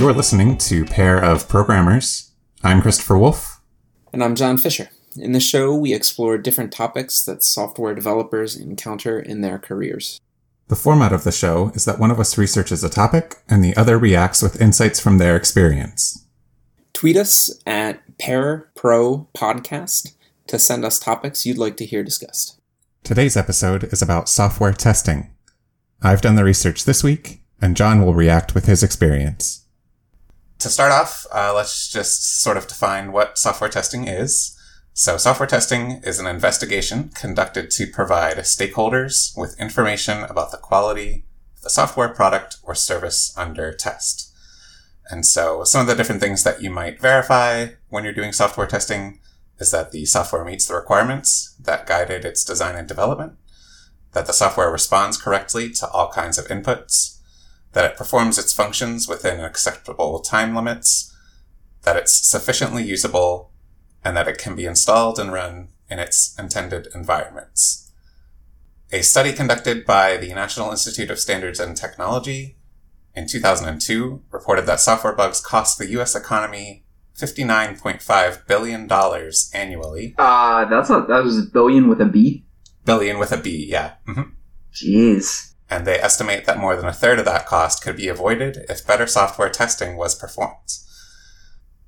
You're listening to Pair of Programmers. I'm Christopher Wolf. And I'm John Fisher. In the show, we explore different topics that software developers encounter in their careers. The format of the show is that one of us researches a topic and the other reacts with insights from their experience. Tweet us at Pair Pro Podcast to send us topics you'd like to hear discussed. Today's episode is about software testing. I've done the research this week, and John will react with his experience. To start off, uh, let's just sort of define what software testing is. So, software testing is an investigation conducted to provide stakeholders with information about the quality of the software product or service under test. And so, some of the different things that you might verify when you're doing software testing is that the software meets the requirements that guided its design and development, that the software responds correctly to all kinds of inputs, that it performs its functions within acceptable time limits, that it's sufficiently usable, and that it can be installed and run in its intended environments. A study conducted by the National Institute of Standards and Technology in 2002 reported that software bugs cost the US economy $59.5 billion annually. Uh, that's a, that was a billion with a B? Billion with a B, yeah. Mm-hmm. Jeez and they estimate that more than a third of that cost could be avoided if better software testing was performed.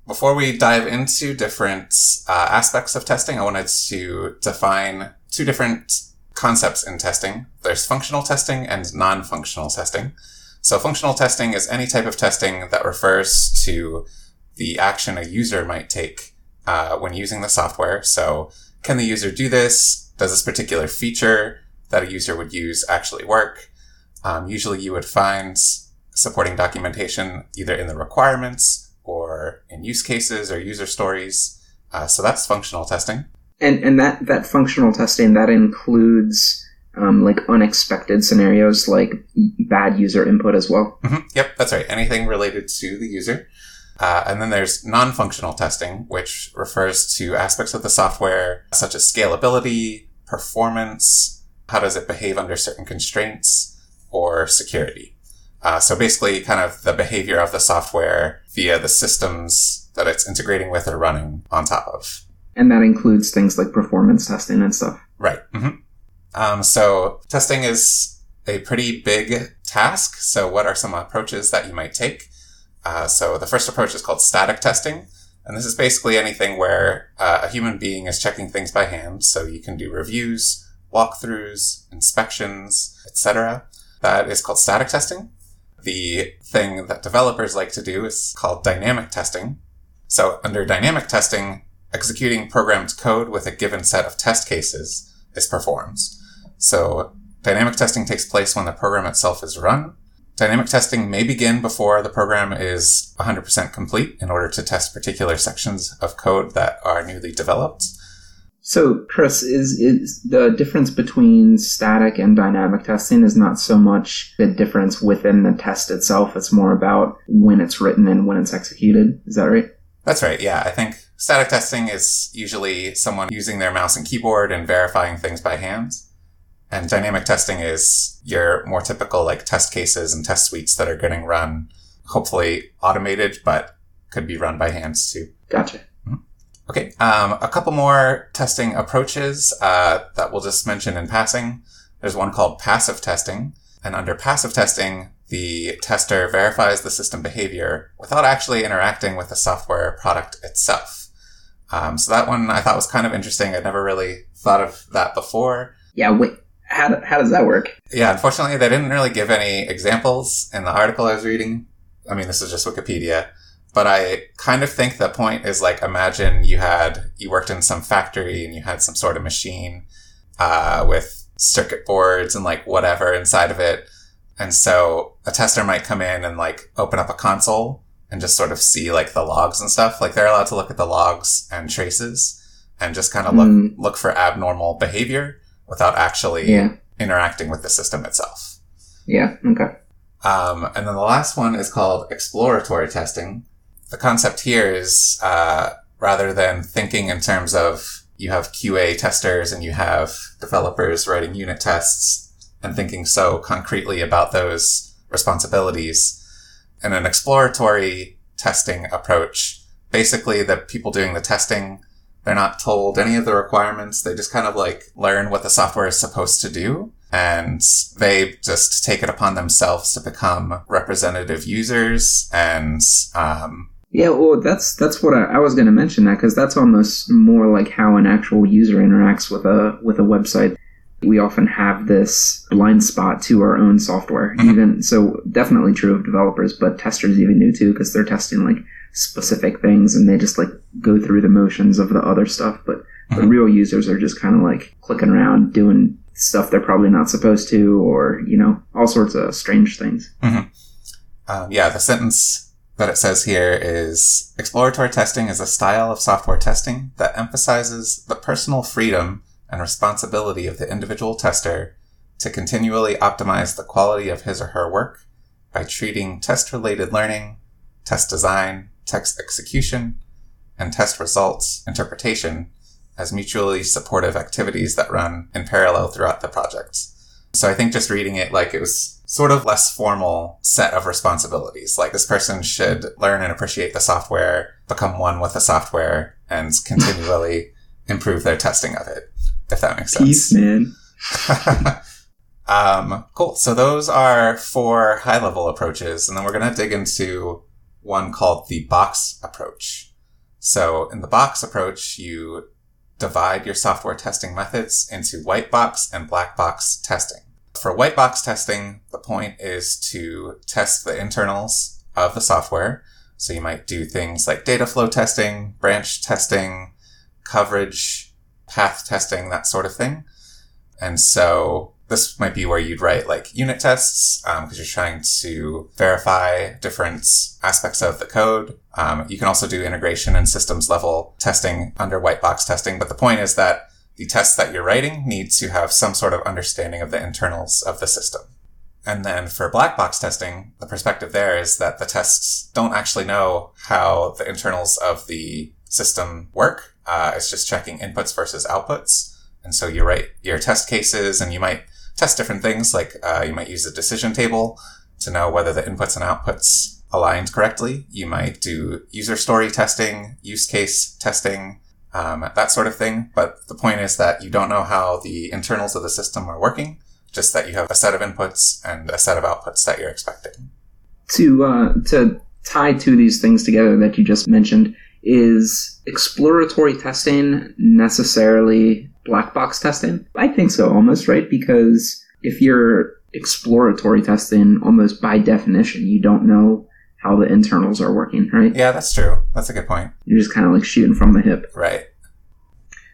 Before we dive into different uh, aspects of testing, I wanted to define two different concepts in testing. There's functional testing and non-functional testing. So functional testing is any type of testing that refers to the action a user might take uh, when using the software. So can the user do this? Does this particular feature that a user would use actually work? Um, usually you would find supporting documentation either in the requirements or in use cases or user stories. Uh, so that's functional testing. And, and that, that functional testing, that includes um, like unexpected scenarios like bad user input as well. Mm-hmm. Yep, that's right. Anything related to the user. Uh, and then there's non-functional testing, which refers to aspects of the software such as scalability, performance, how does it behave under certain constraints, or security. Uh, so basically kind of the behavior of the software via the systems that it's integrating with or running on top of. And that includes things like performance testing and stuff. Right. Mm-hmm. Um, so testing is a pretty big task. So what are some approaches that you might take? Uh, so the first approach is called static testing. And this is basically anything where uh, a human being is checking things by hand. So you can do reviews, walkthroughs, inspections, etc. That is called static testing. The thing that developers like to do is called dynamic testing. So under dynamic testing, executing programmed code with a given set of test cases is performed. So dynamic testing takes place when the program itself is run. Dynamic testing may begin before the program is 100% complete in order to test particular sections of code that are newly developed. So, Chris, is is the difference between static and dynamic testing is not so much the difference within the test itself. It's more about when it's written and when it's executed. Is that right? That's right. Yeah, I think static testing is usually someone using their mouse and keyboard and verifying things by hand. And dynamic testing is your more typical like test cases and test suites that are getting run, hopefully automated, but could be run by hands too. Gotcha. Okay, um, a couple more testing approaches uh, that we'll just mention in passing. There's one called passive testing, and under passive testing, the tester verifies the system behavior without actually interacting with the software product itself. Um, so that one I thought was kind of interesting. I'd never really thought of that before. Yeah, wait, how, how does that work? Yeah, unfortunately, they didn't really give any examples in the article I was reading. I mean, this is just Wikipedia. But I kind of think the point is like, imagine you had, you worked in some factory and you had some sort of machine, uh, with circuit boards and like whatever inside of it. And so a tester might come in and like open up a console and just sort of see like the logs and stuff. Like they're allowed to look at the logs and traces and just kind of look, mm. look for abnormal behavior without actually yeah. interacting with the system itself. Yeah. Okay. Um, and then the last one is called exploratory testing the concept here is uh, rather than thinking in terms of you have QA testers and you have developers writing unit tests and thinking so concretely about those responsibilities, in an exploratory testing approach, basically the people doing the testing, they're not told any of the requirements. They just kind of like learn what the software is supposed to do. And they just take it upon themselves to become representative users and, um, yeah, well, that's that's what I, I was going to mention that because that's almost more like how an actual user interacts with a with a website. We often have this blind spot to our own software, Mhm. even so. Definitely true of developers, but testers even do too because they're testing like specific things and they just like go through the motions of the other stuff. But the Mhm. real users are just kind of like clicking around doing stuff they're probably not supposed to, or you know, all sorts of strange things. Um, yeah, the sentence that it says here is exploratory testing is a style of software testing that emphasizes the personal freedom and responsibility of the individual tester to continually optimize the quality of his or her work by treating test related learning, test design, test execution, and test results interpretation as mutually supportive activities that run in parallel throughout the projects. So I think just reading it like it was sort of less formal set of responsibilities. Like this person should learn and appreciate the software, become one with the software, and continually improve their testing of it. If that makes sense. Peace, man. um, cool. So those are four high level approaches, and then we're going to dig into one called the box approach. So in the box approach, you divide your software testing methods into white box and black box testing. For white box testing, the point is to test the internals of the software. So you might do things like data flow testing, branch testing, coverage, path testing, that sort of thing. And so this might be where you'd write like unit tests because you're trying to verify different aspects of the code. Um, you can also do integration and systems level testing under white box testing. But the point is that the tests that you're writing need to have some sort of understanding of the internals of the system. And then for black box testing, the perspective there is that the tests don't actually know how the internals of the system work. Uh, it's just checking inputs versus outputs. And so you write your test cases and you might test different things. Like, uh, you might use a decision table to know whether the inputs and outputs aligned correctly. You might do user story testing, use case testing, um, that sort of thing. But the point is that you don't know how the internals of the system are working, just that you have a set of inputs and a set of outputs that you're expecting. to uh, to tie two of these things together that you just mentioned is exploratory testing necessarily black box testing? I think so, almost right because if you're exploratory testing, almost by definition, you don't know how the internals are working, right? Yeah, that's true. That's a good point. You're just kind of like shooting from the hip. Right.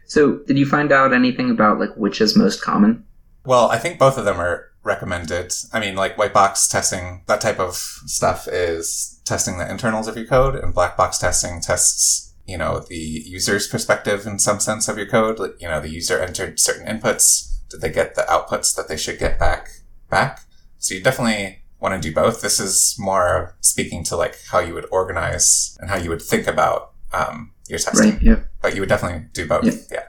So, did you find out anything about like which is most common? Well, I think both of them are recommended. I mean, like white box testing, that type of stuff is testing the internals of your code, and black box testing tests, you know, the user's perspective in some sense of your code. Like, you know, the user entered certain inputs. Did they get the outputs that they should get back? Back. So you definitely want to do both. This is more speaking to like how you would organize and how you would think about um, your testing Right. Yep. but you would definitely do both. Yeah. Yeah.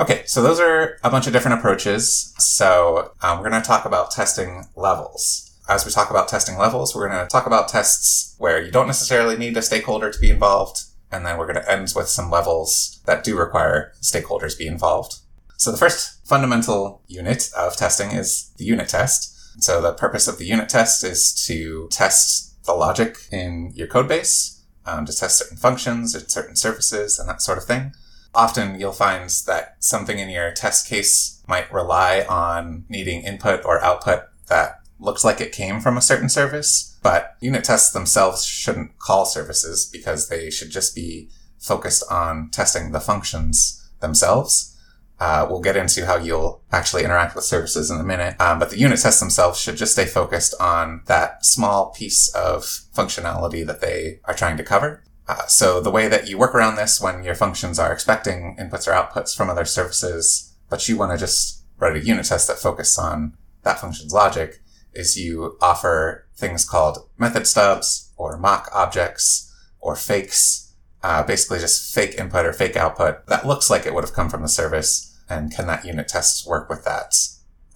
Okay, so those are a bunch of different approaches. So um, we're going to talk about testing levels. As we talk about testing levels, we're going to talk about tests where you don't necessarily need a stakeholder to be involved, and then we're going to end with some levels that do require stakeholders be involved. So the first fundamental unit of testing is the unit test. So the purpose of the unit test is to test the logic in your code base, um, to test certain functions and certain services and that sort of thing. Often you'll find that something in your test case might rely on needing input or output that looks like it came from a certain service, but unit tests themselves shouldn't call services because they should just be focused on testing the functions themselves. Uh, we'll get into how you'll actually interact with services in a minute. Um, but the unit tests themselves should just stay focused on that small piece of functionality that they are trying to cover. Uh, so the way that you work around this when your functions are expecting inputs or outputs from other services, but you want to just write a unit test that focuses on that function's logic is you offer things called method stubs or mock objects or fakes, uh, basically just fake input or fake output that looks like it would have come from the service. And can that unit test work with that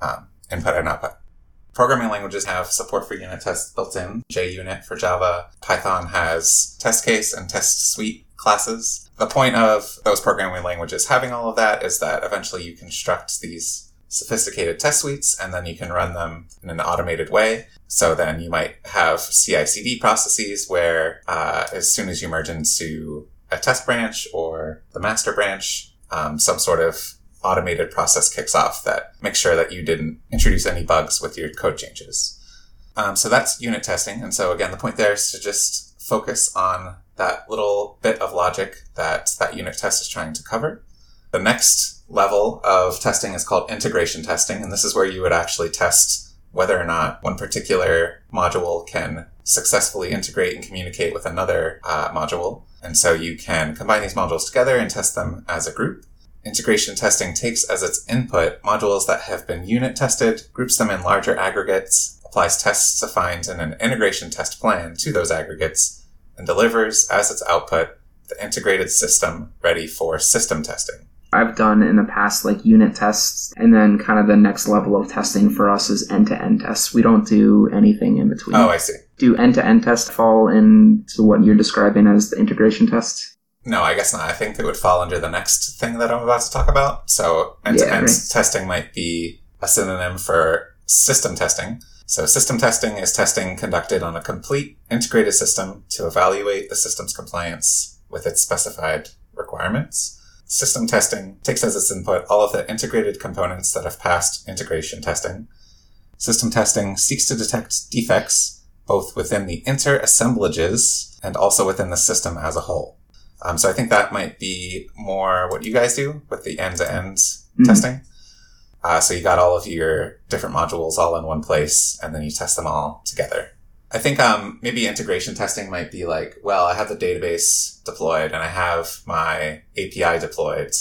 um, input and output? Programming languages have support for unit tests built in. JUnit for Java. Python has test case and test suite classes. The point of those programming languages having all of that is that eventually you construct these sophisticated test suites and then you can run them in an automated way. So then you might have CI CD processes where uh, as soon as you merge into a test branch or the master branch, um, some sort of automated process kicks off that makes sure that you didn't introduce any bugs with your code changes. Um, so that's unit testing. And so again, the point there is to just focus on that little bit of logic that that unit test is trying to cover. The next level of testing is called integration testing. And this is where you would actually test whether or not one particular module can successfully integrate and communicate with another uh, module. And so you can combine these modules together and test them as a group. Integration testing takes as its input modules that have been unit tested, groups them in larger aggregates, applies tests defined in an integration test plan to those aggregates, and delivers as its output the integrated system ready for system testing. I've done in the past like unit tests, and then kind of the next level of testing for us is end to end tests. We don't do anything in between. Oh, I see. Do end to end tests fall into what you're describing as the integration tests? No, I guess not. I think it would fall under the next thing that I'm about to talk about. So end to end testing might be a synonym for system testing. So system testing is testing conducted on a complete integrated system to evaluate the system's compliance with its specified requirements. System testing takes as its input all of the integrated components that have passed integration testing. System testing seeks to detect defects both within the inter-assemblages and also within the system as a whole. Um, so I think that might be more what you guys do with the end-to-end mm-hmm. testing. Uh, so you got all of your different modules all in one place, and then you test them all together. I think um, maybe integration testing might be like, well, I have the database deployed and I have my API deployed,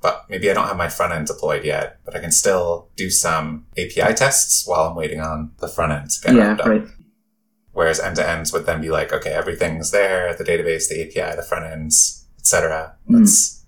but maybe I don't have my front end deployed yet, but I can still do some API tests while I'm waiting on the front end to get yeah, up. Whereas end to ends would then be like, okay, everything's there, the database, the API, the front ends, etc. Mm. Let's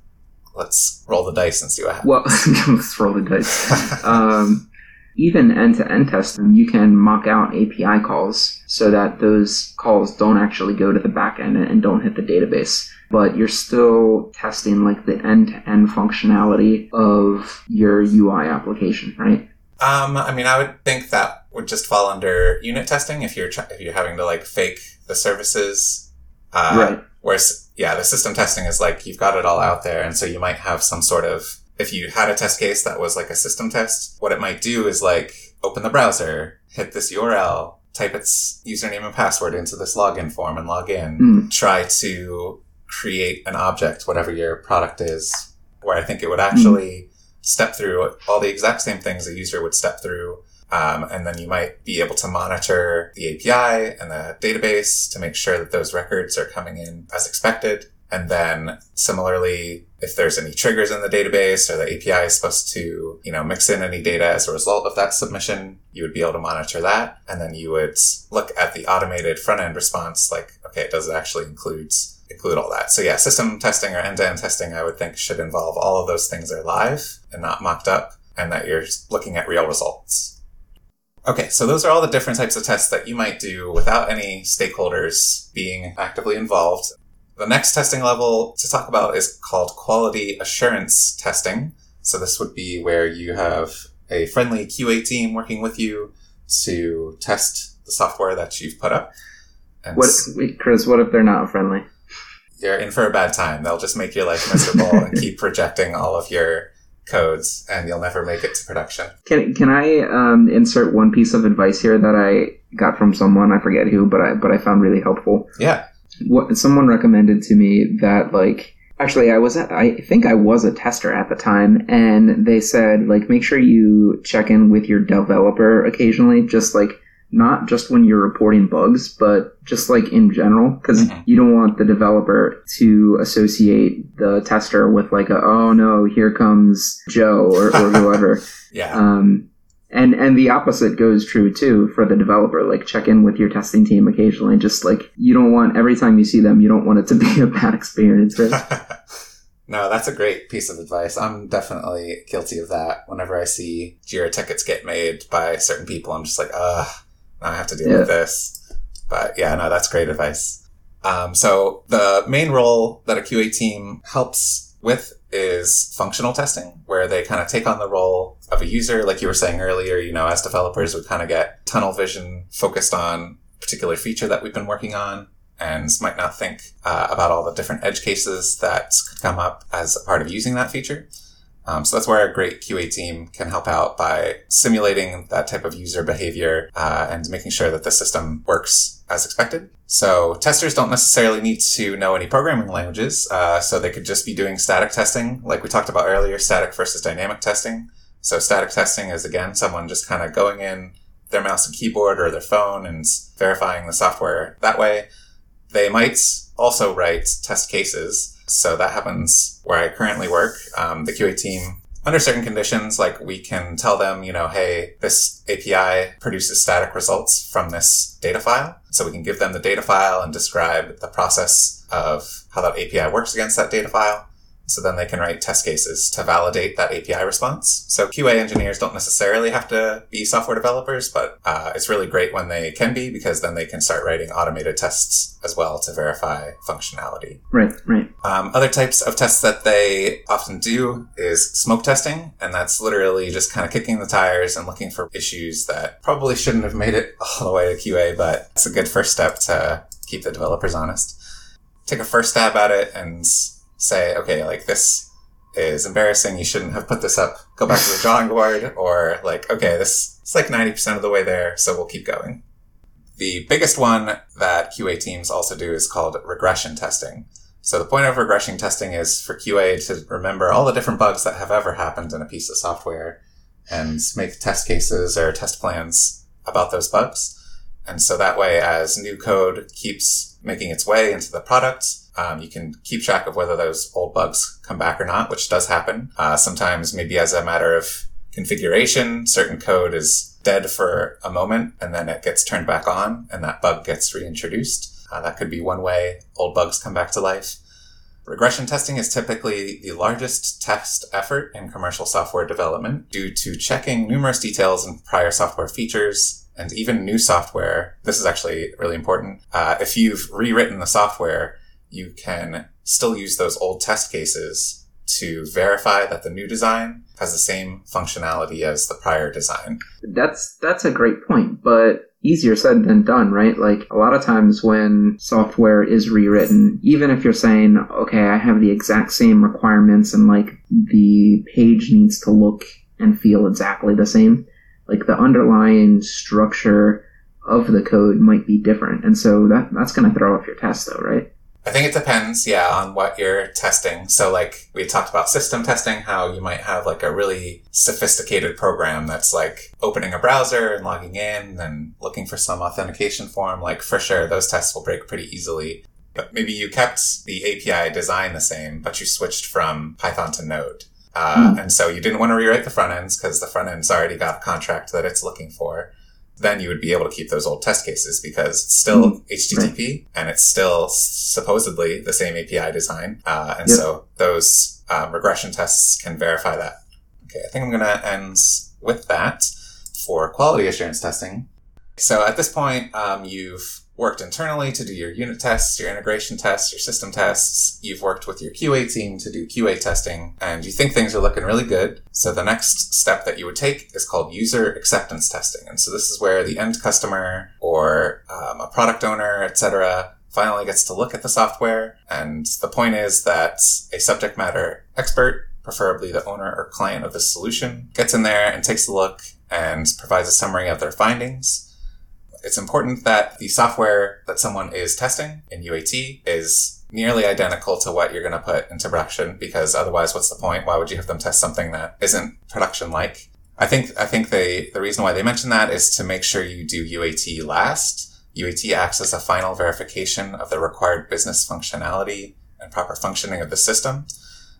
let's roll the dice and see what happens. Well, let's roll the dice. um, even end-to-end testing, you can mock out API calls so that those calls don't actually go to the backend and don't hit the database. But you're still testing like the end-to-end functionality of your UI application, right? Um, I mean, I would think that would just fall under unit testing if you're if you're having to like fake the services. Uh, right. Whereas, yeah, the system testing is like you've got it all out there, and so you might have some sort of if you had a test case that was like a system test, what it might do is like open the browser, hit this URL, type its username and password into this login form and log in. Mm. Try to create an object, whatever your product is, where I think it would actually mm. step through all the exact same things a user would step through. Um, and then you might be able to monitor the API and the database to make sure that those records are coming in as expected. And then similarly, if there's any triggers in the database or the API is supposed to, you know, mix in any data as a result of that submission, you would be able to monitor that. And then you would look at the automated front end response, like, okay, does it actually include include all that? So yeah, system testing or end to end testing, I would think should involve all of those things are live and not mocked up and that you're looking at real results. Okay, so those are all the different types of tests that you might do without any stakeholders being actively involved. The next testing level to talk about is called quality assurance testing. So this would be where you have a friendly QA team working with you to test the software that you've put up. And what, wait, Chris, what if they're not friendly? You're in for a bad time. They'll just make your life miserable and keep projecting all of your codes and you'll never make it to production. Can, can I um, insert one piece of advice here that I got from someone, I forget who, but I, but I found really helpful? Yeah what someone recommended to me that like actually I was at, I think I was a tester at the time and they said like make sure you check in with your developer occasionally just like not just when you're reporting bugs but just like in general because mm-hmm. you don't want the developer to associate the tester with like a oh no here comes Joe or, or whoever yeah um and and the opposite goes true too for the developer like check in with your testing team occasionally just like you don't want every time you see them you don't want it to be a bad experience? No, that's a great piece of advice. I'm definitely guilty of that. Whenever I see Jira tickets get made by certain people, I'm just like, ugh, now I have to deal Yeah. with this. But yeah, no, that's great advice. Um, so the main role that a QA team helps with is functional testing, where they kind of take on the role of a user. Like you were saying earlier, you know, as developers, we kind of get tunnel vision focused on a particular feature that we've been working on and might not think uh, about all the different edge cases that could come up as a part of using that feature. Um, so that's where a great QA team can help out by simulating that type of user behavior uh, and making sure that the system works as expected. So testers don't necessarily need to know any programming languages, uh, so they could just be doing static testing, like we talked about earlier, static versus dynamic testing. So static testing is again someone just kind of going in their mouse and keyboard or their phone and verifying the software that way. They might also write test cases. So that happens where I currently work. Um, the QA team, under certain conditions, like we can tell them, you know, hey, this API produces static results from this data file. So we can give them the data file and describe the process of how that API works against that data file. So then they can write test cases to validate that API response. So QA engineers don't necessarily have to be software developers, but uh, it's really great when they can be because then they can start writing automated tests as well to verify functionality. Right, right. Um, other types of tests that they often do is smoke testing, and that's literally just kind of kicking the tires and looking for issues that probably shouldn't have made it all the way to QA, but it's a good first step to keep the developers honest. Take a first stab at it and say, okay, like this is embarrassing. You shouldn't have put this up. Go back to the drawing board, or like, okay, this is like ninety percent of the way there, so we'll keep going. The biggest one that QA teams also do is called regression testing. So the point of regression testing is for QA to remember all the different bugs that have ever happened in a piece of software and make test cases or test plans about those bugs. And so that way, as new code keeps making its way into the product, um, you can keep track of whether those old bugs come back or not, which does happen. Uh, sometimes maybe as a matter of configuration, certain code is dead for a moment and then it gets turned back on and that bug gets reintroduced. Uh, that could be one way old bugs come back to life. Regression testing is typically the largest test effort in commercial software development due to checking numerous details in prior software features and even new software. This is actually really important. Uh, if you've rewritten the software, you can still use those old test cases to verify that the new design has the same functionality as the prior design. That's that's a great point, but easier said than done, right? Like a lot of times when software is rewritten, even if you're saying, okay, I have the exact same requirements and like the page needs to look and feel exactly the same, like the underlying structure of the code might be different. And so that that's going to throw off your test though, right? I think it depends, yeah, on what you're testing. So like we talked about system testing, how you might have like a really sophisticated program that's like opening a browser and logging in and looking for some authentication form. Like for sure, those tests will break pretty easily. But maybe you kept the API design the same, but you switched from Python to Node. Uh, And so you didn't want to rewrite the front ends because the front end's already got a contract that it's looking for then you would be able to keep those old test cases because it's still HTTP and it's still supposedly the same API design. Uh, and Yep. so those um, regression tests can verify that. Okay, I think I'm going to end with that for quality assurance testing. So at this point, um, you've worked internally to do your unit tests, your integration tests, your system tests. You've worked with your QA team to do QA testing, and you think things are looking really good. So the next step that you would take is called user acceptance testing. And so this is where the end customer or um, a product owner, etc., finally gets to look at the software. And the point is that a subject matter expert, preferably the owner or client of the solution, gets in there and takes a look and provides a summary of their findings. It's important that the software that someone is testing in UAT is nearly identical to what you're going to put into production because otherwise what's the point? Why would you have them test something that isn't production like? I think, I think they, the reason why they mention that is to make sure you do UAT last. UAT acts as a final verification of the required business functionality and proper functioning of the system.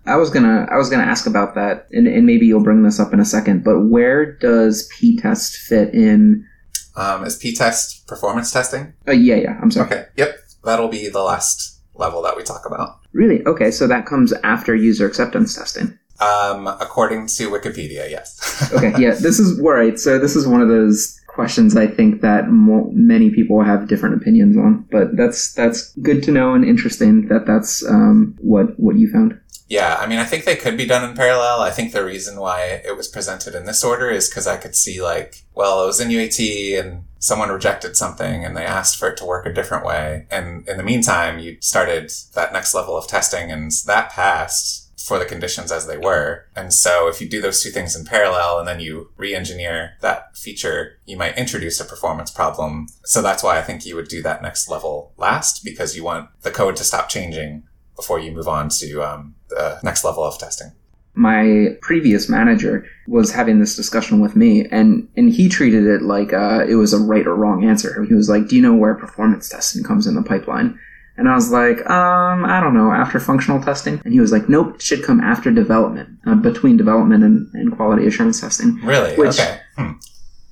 I was gonna I was gonna ask about that, and, and maybe you'll bring this up in a second. But where does p-test fit in? Um, is p-test performance testing? Uh, yeah, yeah. I'm sorry. Okay. Yep. That'll be the last level that we talk about. Really? Okay, so that comes after user acceptance testing. Um, according to Wikipedia, yes. okay, yeah, this is right. So this is one of those questions I think that mo- many people have different opinions on. But that's that's good to know and interesting that that's um, what what you found. Yeah, I mean, I think they could be done in parallel. I think the reason why it was presented in this order is because I could see like, well, it was in UAT and someone rejected something and they asked for it to work a different way. And in the meantime, you started that next level of testing and that passed for the conditions as they were. And so if you do those two things in parallel and then you re-engineer that feature, you might introduce a performance problem. So that's why I think you would do that next level last because you want the code to stop changing before you move on to um, the next level of testing. My previous manager was having this discussion with me, and, and he treated it like uh, it was a right or wrong answer. He was like, "Do you know where performance testing comes in the pipeline?" And I was like, um, I don't know, after functional testing? And he was like, nope, it should come after development, uh, between development and, and quality assurance testing. Really? Which, okay. Hmm.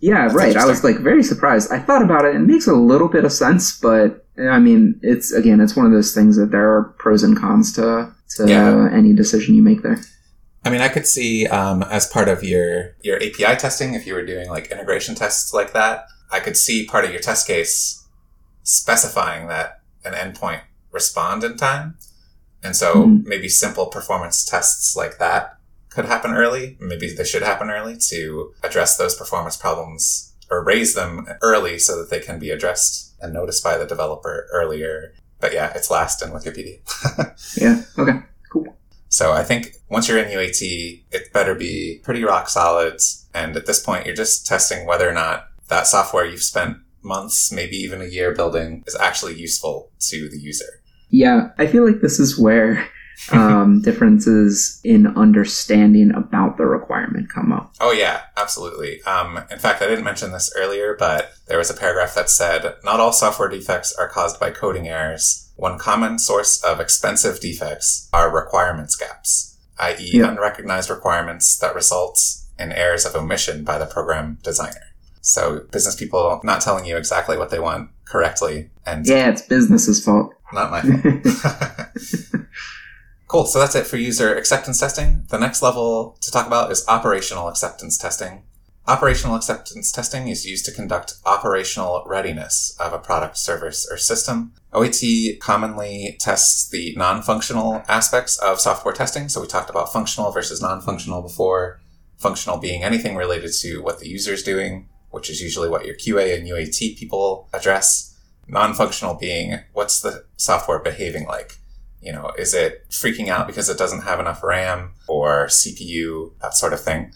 Yeah, That's right. I was like very surprised. I thought about it. It makes a little bit of sense, but I mean, it's again, it's one of those things that there are pros and cons to to yeah. any decision you make there. I mean, I could see um, as part of your your API testing, if you were doing like integration tests like that, I could see part of your test case specifying that an endpoint respond in time. And so mm-hmm. maybe simple performance tests like that could happen early. Maybe they should happen early to address those performance problems or raise them early so that they can be addressed and noticed by the developer earlier. But yeah, it's last in Wikipedia. yeah. Okay. Cool. So I think once you're in UAT, it better be pretty rock solid. And at this point, you're just testing whether or not that software you've spent months, maybe even a year building is actually useful to the user. Yeah, I feel like this is where um, differences in understanding about the requirement come up. Oh, yeah, absolutely. Um, in fact, I didn't mention this earlier, but there was a paragraph that said not all software defects are caused by coding errors. One common source of expensive defects are requirements gaps, i.e., yeah. unrecognized requirements that result in errors of omission by the program designer. So business people not telling you exactly what they want correctly. And yeah, it's business's fault. Not my fault. cool. So that's it for user acceptance testing. The next level to talk about is operational acceptance testing. Operational acceptance testing is used to conduct operational readiness of a product, service, or system. OAT commonly tests the non-functional aspects of software testing. So we talked about functional versus non-functional before. Functional being anything related to what the user is doing which is usually what your QA and UAT people address. Non-functional being what's the software behaving like? You know, is it freaking out because it doesn't have enough RAM or CPU, that sort of thing.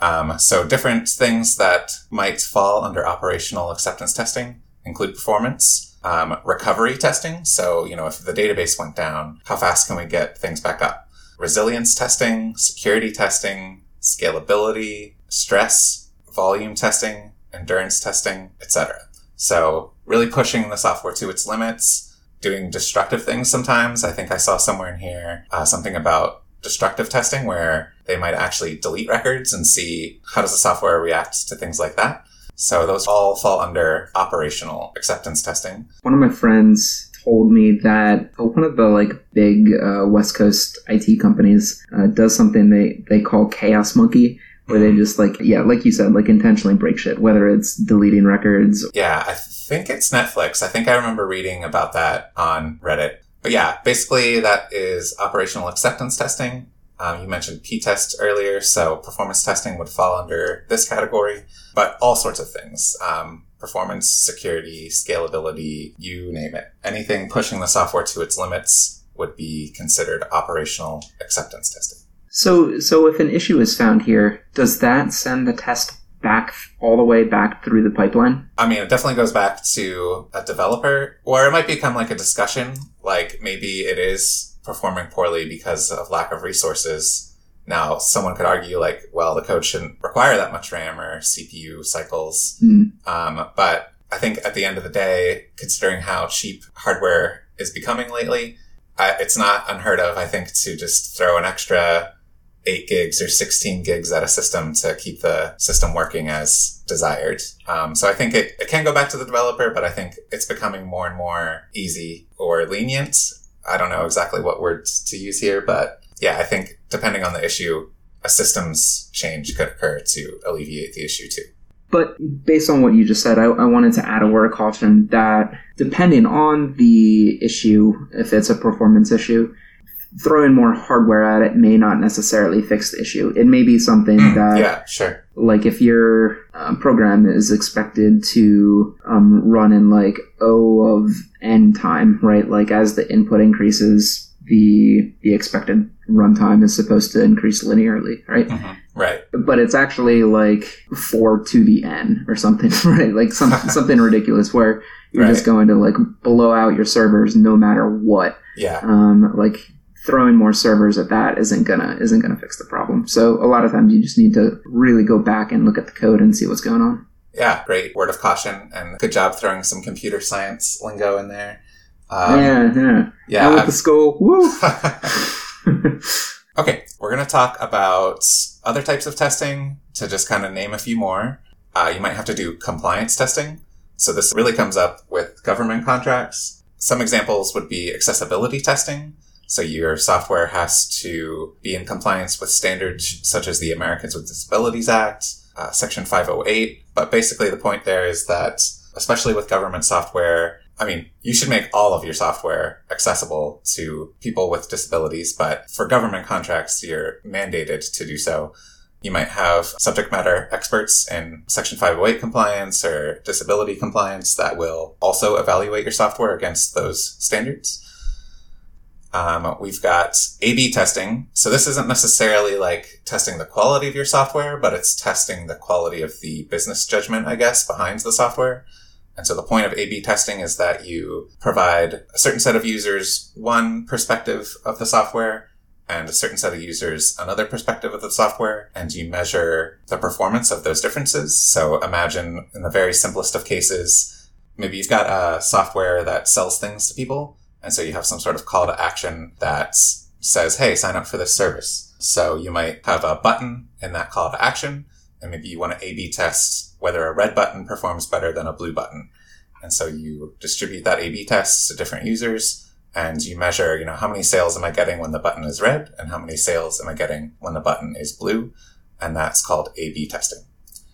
Um, so different things that might fall under operational acceptance testing include performance, um, recovery testing. So, you know, if the database went down, how fast can we get things back up? Resilience testing, security testing, scalability, stress, volume testing, endurance testing, etc. So really pushing the software to its limits, doing destructive things sometimes. I think I saw somewhere in here uh, something about destructive testing where they might actually delete records and see how does the software react to things like that. So those all fall under operational acceptance testing. One of my friends told me that one of the like big uh, West Coast IT companies uh, does something they they call Chaos Monkey, where they just like yeah like you said like intentionally break shit whether it's deleting records. Yeah i think it's netflix. I think i remember reading about that on reddit. But yeah basically that is operational acceptance testing. Um, you mentioned p-test earlier so performance testing would fall under this category but all sorts of things. Um, performance security scalability you name it. Anything pushing the software to its limits would be considered operational acceptance testing so, so if an issue is found here, does that send the test back all the way back through the pipeline? I mean, it definitely goes back to a developer, or it might become like a discussion. Like maybe it is performing poorly because of lack of resources. Now, someone could argue like, well, the code shouldn't require that much RAM or CPU cycles. Mm. Um, but I think at the end of the day, considering how cheap hardware is becoming lately, I, it's not unheard of, I think, to just throw an extra 8 gigs or 16 gigs at a system to keep the system working as desired. Um, so I think it, it can go back to the developer, but I think it's becoming more and more easy or lenient I don't know exactly what words to use here, but yeah, I think depending on the issue, a systems change could occur to alleviate the issue too. But based on what you just said, I, I, wanted to add a word of caution that depending on the issue, if it's a performance issue, throwing more hardware at it may not necessarily fix the issue. It may be something mm, that, yeah, sure. Like if your um, program is expected to um, run in like O of n time, right? Like as the input increases, the the expected runtime is supposed to increase linearly, right? Mm-hmm. Right. But it's actually like four to the n or something, right? Like some, something ridiculous where you're right. just going to like blow out your servers no matter what. Yeah. Um, like throwing more servers at that isn't gonna isn't gonna fix the problem. So a lot of times you just need to really go back and look at the code and see what's going on. Yeah, great word of caution and good job throwing some computer science lingo in there. Um, yeah, yeah. Yeah. I went to school. Woo! okay, we're going to talk about other types of testing to just kind of name a few more. Uh, you might have to do compliance testing. So this really comes up with government contracts. Some examples would be accessibility testing. So your software has to be in compliance with standards such as the Americans with Disabilities Act, uh, Section 508. But basically the point there is that, especially with government software, I mean, you should make all of your software accessible to people with disabilities, but for government contracts, you're mandated to do so. You might have subject matter experts in Section 508 compliance or disability compliance that will also evaluate your software against those standards. Um, we've got A-B testing. So this isn't necessarily like testing the quality of your software, but it's testing the quality of the business judgment, I guess, behind the software. And so the point of A-B testing is that you provide a certain set of users one perspective of the software and a certain set of users another perspective of the software and you measure the performance of those differences. So imagine in the very simplest of cases, maybe you've got a software that sells things to people. And so you have some sort of call to action that says, Hey, sign up for this service. So you might have a button in that call to action and maybe you want to A-B test whether a red button performs better than a blue button. And so you distribute that A-B test to different users and you measure, you know, how many sales am I getting when the button is red and how many sales am I getting when the button is blue? And that's called A-B testing.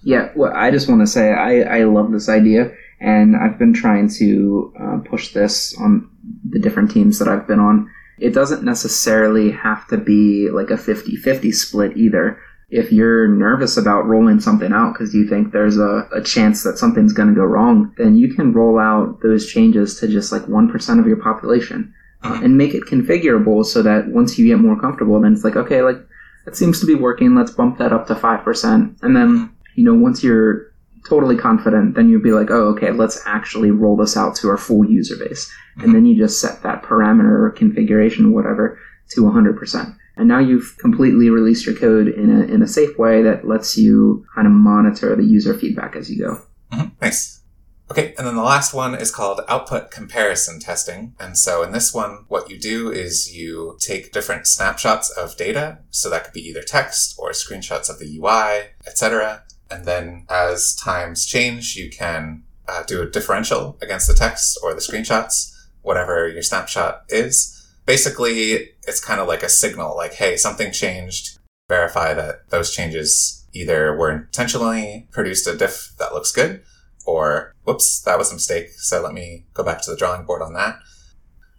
Yeah, well, I just want to say I, I love this idea and I've been trying to uh, push this on the different teams that I've been on. It doesn't necessarily have to be like a 50-50 split either if you're nervous about rolling something out because you think there's a, a chance that something's going to go wrong, then you can roll out those changes to just like 1% of your population uh, and make it configurable so that once you get more comfortable, then it's like, okay, like it seems to be working. Let's bump that up to 5%. And then, you know, once you're totally confident, then you'd be like, oh, okay, let's actually roll this out to our full user base. And then you just set that parameter or configuration, whatever, to 100%. And now you've completely released your code in a, in a safe way that lets you kind of monitor the user feedback as you go. Mm-hmm. Nice. Okay, and then the last one is called output comparison testing. And so in this one, what you do is you take different snapshots of data. So that could be either text or screenshots of the UI, etc. And then as times change, you can uh, do a differential against the text or the screenshots, whatever your snapshot is basically it's kind of like a signal like, hey, something changed. Verify that those changes either were intentionally produced a diff that looks good or whoops, that was a mistake. So let me go back to the drawing board on that.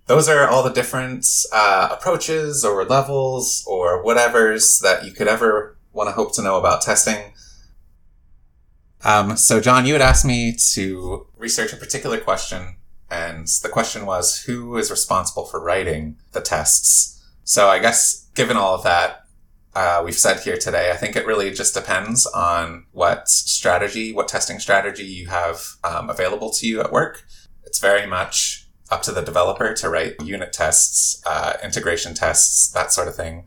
Those are all the different uh, approaches or levels or whatevers that you could ever want to hope to know about testing. Um, so, John, you had asked me to research a particular question and the question was, who is responsible for writing the tests? So I guess given all of that, uh, we've said here today, I think it really just depends on what strategy, what testing strategy you have um, available to you at work. It's very much up to the developer to write unit tests, uh, integration tests, that sort of thing.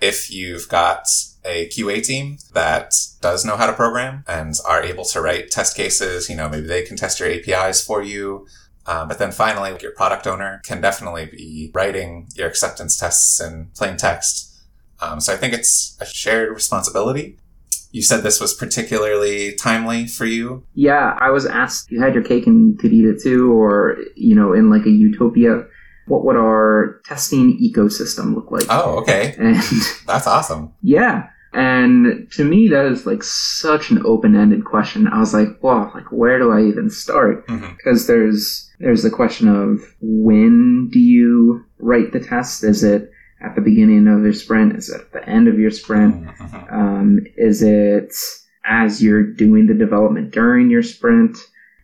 If you've got a QA team that does know how to program and are able to write test cases, you know, maybe they can test your APIs for you. Uh, but then finally, your product owner can definitely be writing your acceptance tests in plain text. Um, so I think it's a shared responsibility. You said this was particularly timely for you. Yeah, I was asked, you had your cake and could eat it too, or, you know, in like a utopia, what would our testing ecosystem look like? Oh, okay. And That's awesome. yeah. And to me, that is like such an open-ended question. I was like, wow, like where do I even start? Because there's there's the question of when do you write the test? Is it at the beginning of your sprint? Is it at the end of your sprint? Mhm. Um, is it as you're doing the development during your sprint?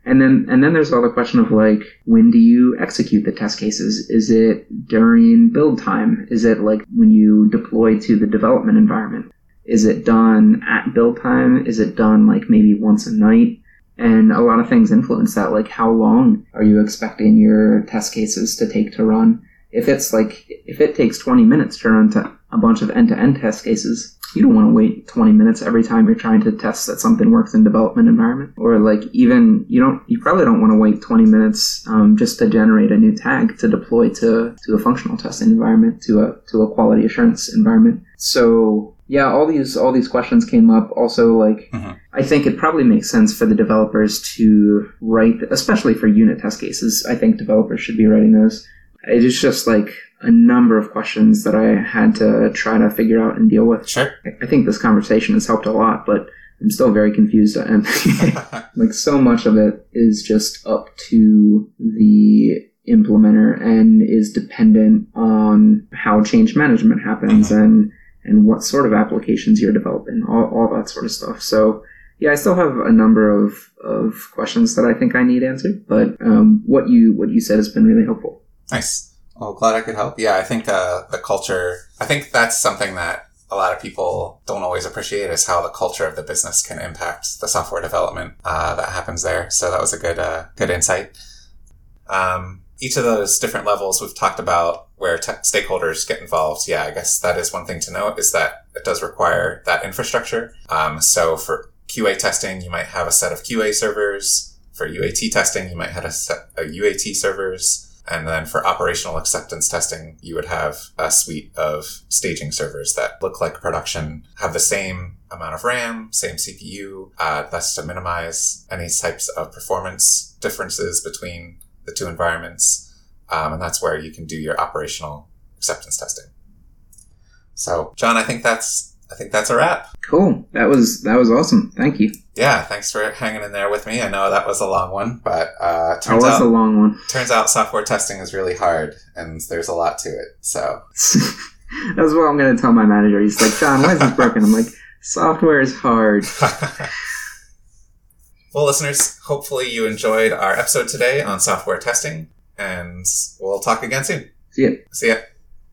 And then, and then there's all the question of like, when do you execute the test cases? Is it during build time? Is it like when you deploy to the development environment? Is it done at build time? Is it done like maybe once a night? And a lot of things influence that. Like, how long are you expecting your test cases to take to run? If it's like, if it takes 20 minutes to run to a bunch of end to end test cases, you don't want to wait 20 minutes every time you're trying to test that something works in development environment. Or like even, you don't, you probably don't want to wait 20 minutes um, just to generate a new tag to deploy to, to a functional testing environment, to a, to a quality assurance environment. So yeah, all these, all these questions came up. Also like, Mhm. I think it probably makes sense for the developers to write, especially for unit test cases. I think developers should be writing those. It is just like a number of questions that I had to try to figure out and deal with. Sure. I think this conversation has helped a lot, but I'm still very confused. And like so much of it is just up to the implementer and is dependent on how change management happens and and what sort of applications you're developing, all, all that sort of stuff. So yeah, I still have a number of, of questions that I think I need answered, but um, what you what you said has been really helpful. Nice. Well, glad I could help. Yeah, I think uh, the culture, I think that's something that a lot of people don't always appreciate is how the culture of the business can impact the software development uh, that happens there. So that was a good, uh, good insight. Um, each of those different levels we've talked about where tech stakeholders get involved. Yeah, I guess that is one thing to note is that it does require that infrastructure. Um, so for QA testing, you might have a set of QA servers. For UAT testing, you might have a set of UAT servers. And then for operational acceptance testing, you would have a suite of staging servers that look like production, have the same amount of RAM, same CPU. Uh, that's to minimize any types of performance differences between the two environments. Um, and that's where you can do your operational acceptance testing. So, John, I think that's I think that's a wrap. Cool. That was that was awesome. Thank you. Yeah, thanks for hanging in there with me. I know that was a long one, but uh, That was out a long one. turns out software testing is really hard, and there's a lot to it. So, That's what I'm going to tell my manager. He's like, John, why is this broken? I'm like, software is hard. well, listeners, hopefully you enjoyed our episode today on software testing, and we'll talk again soon. See ya. See ya.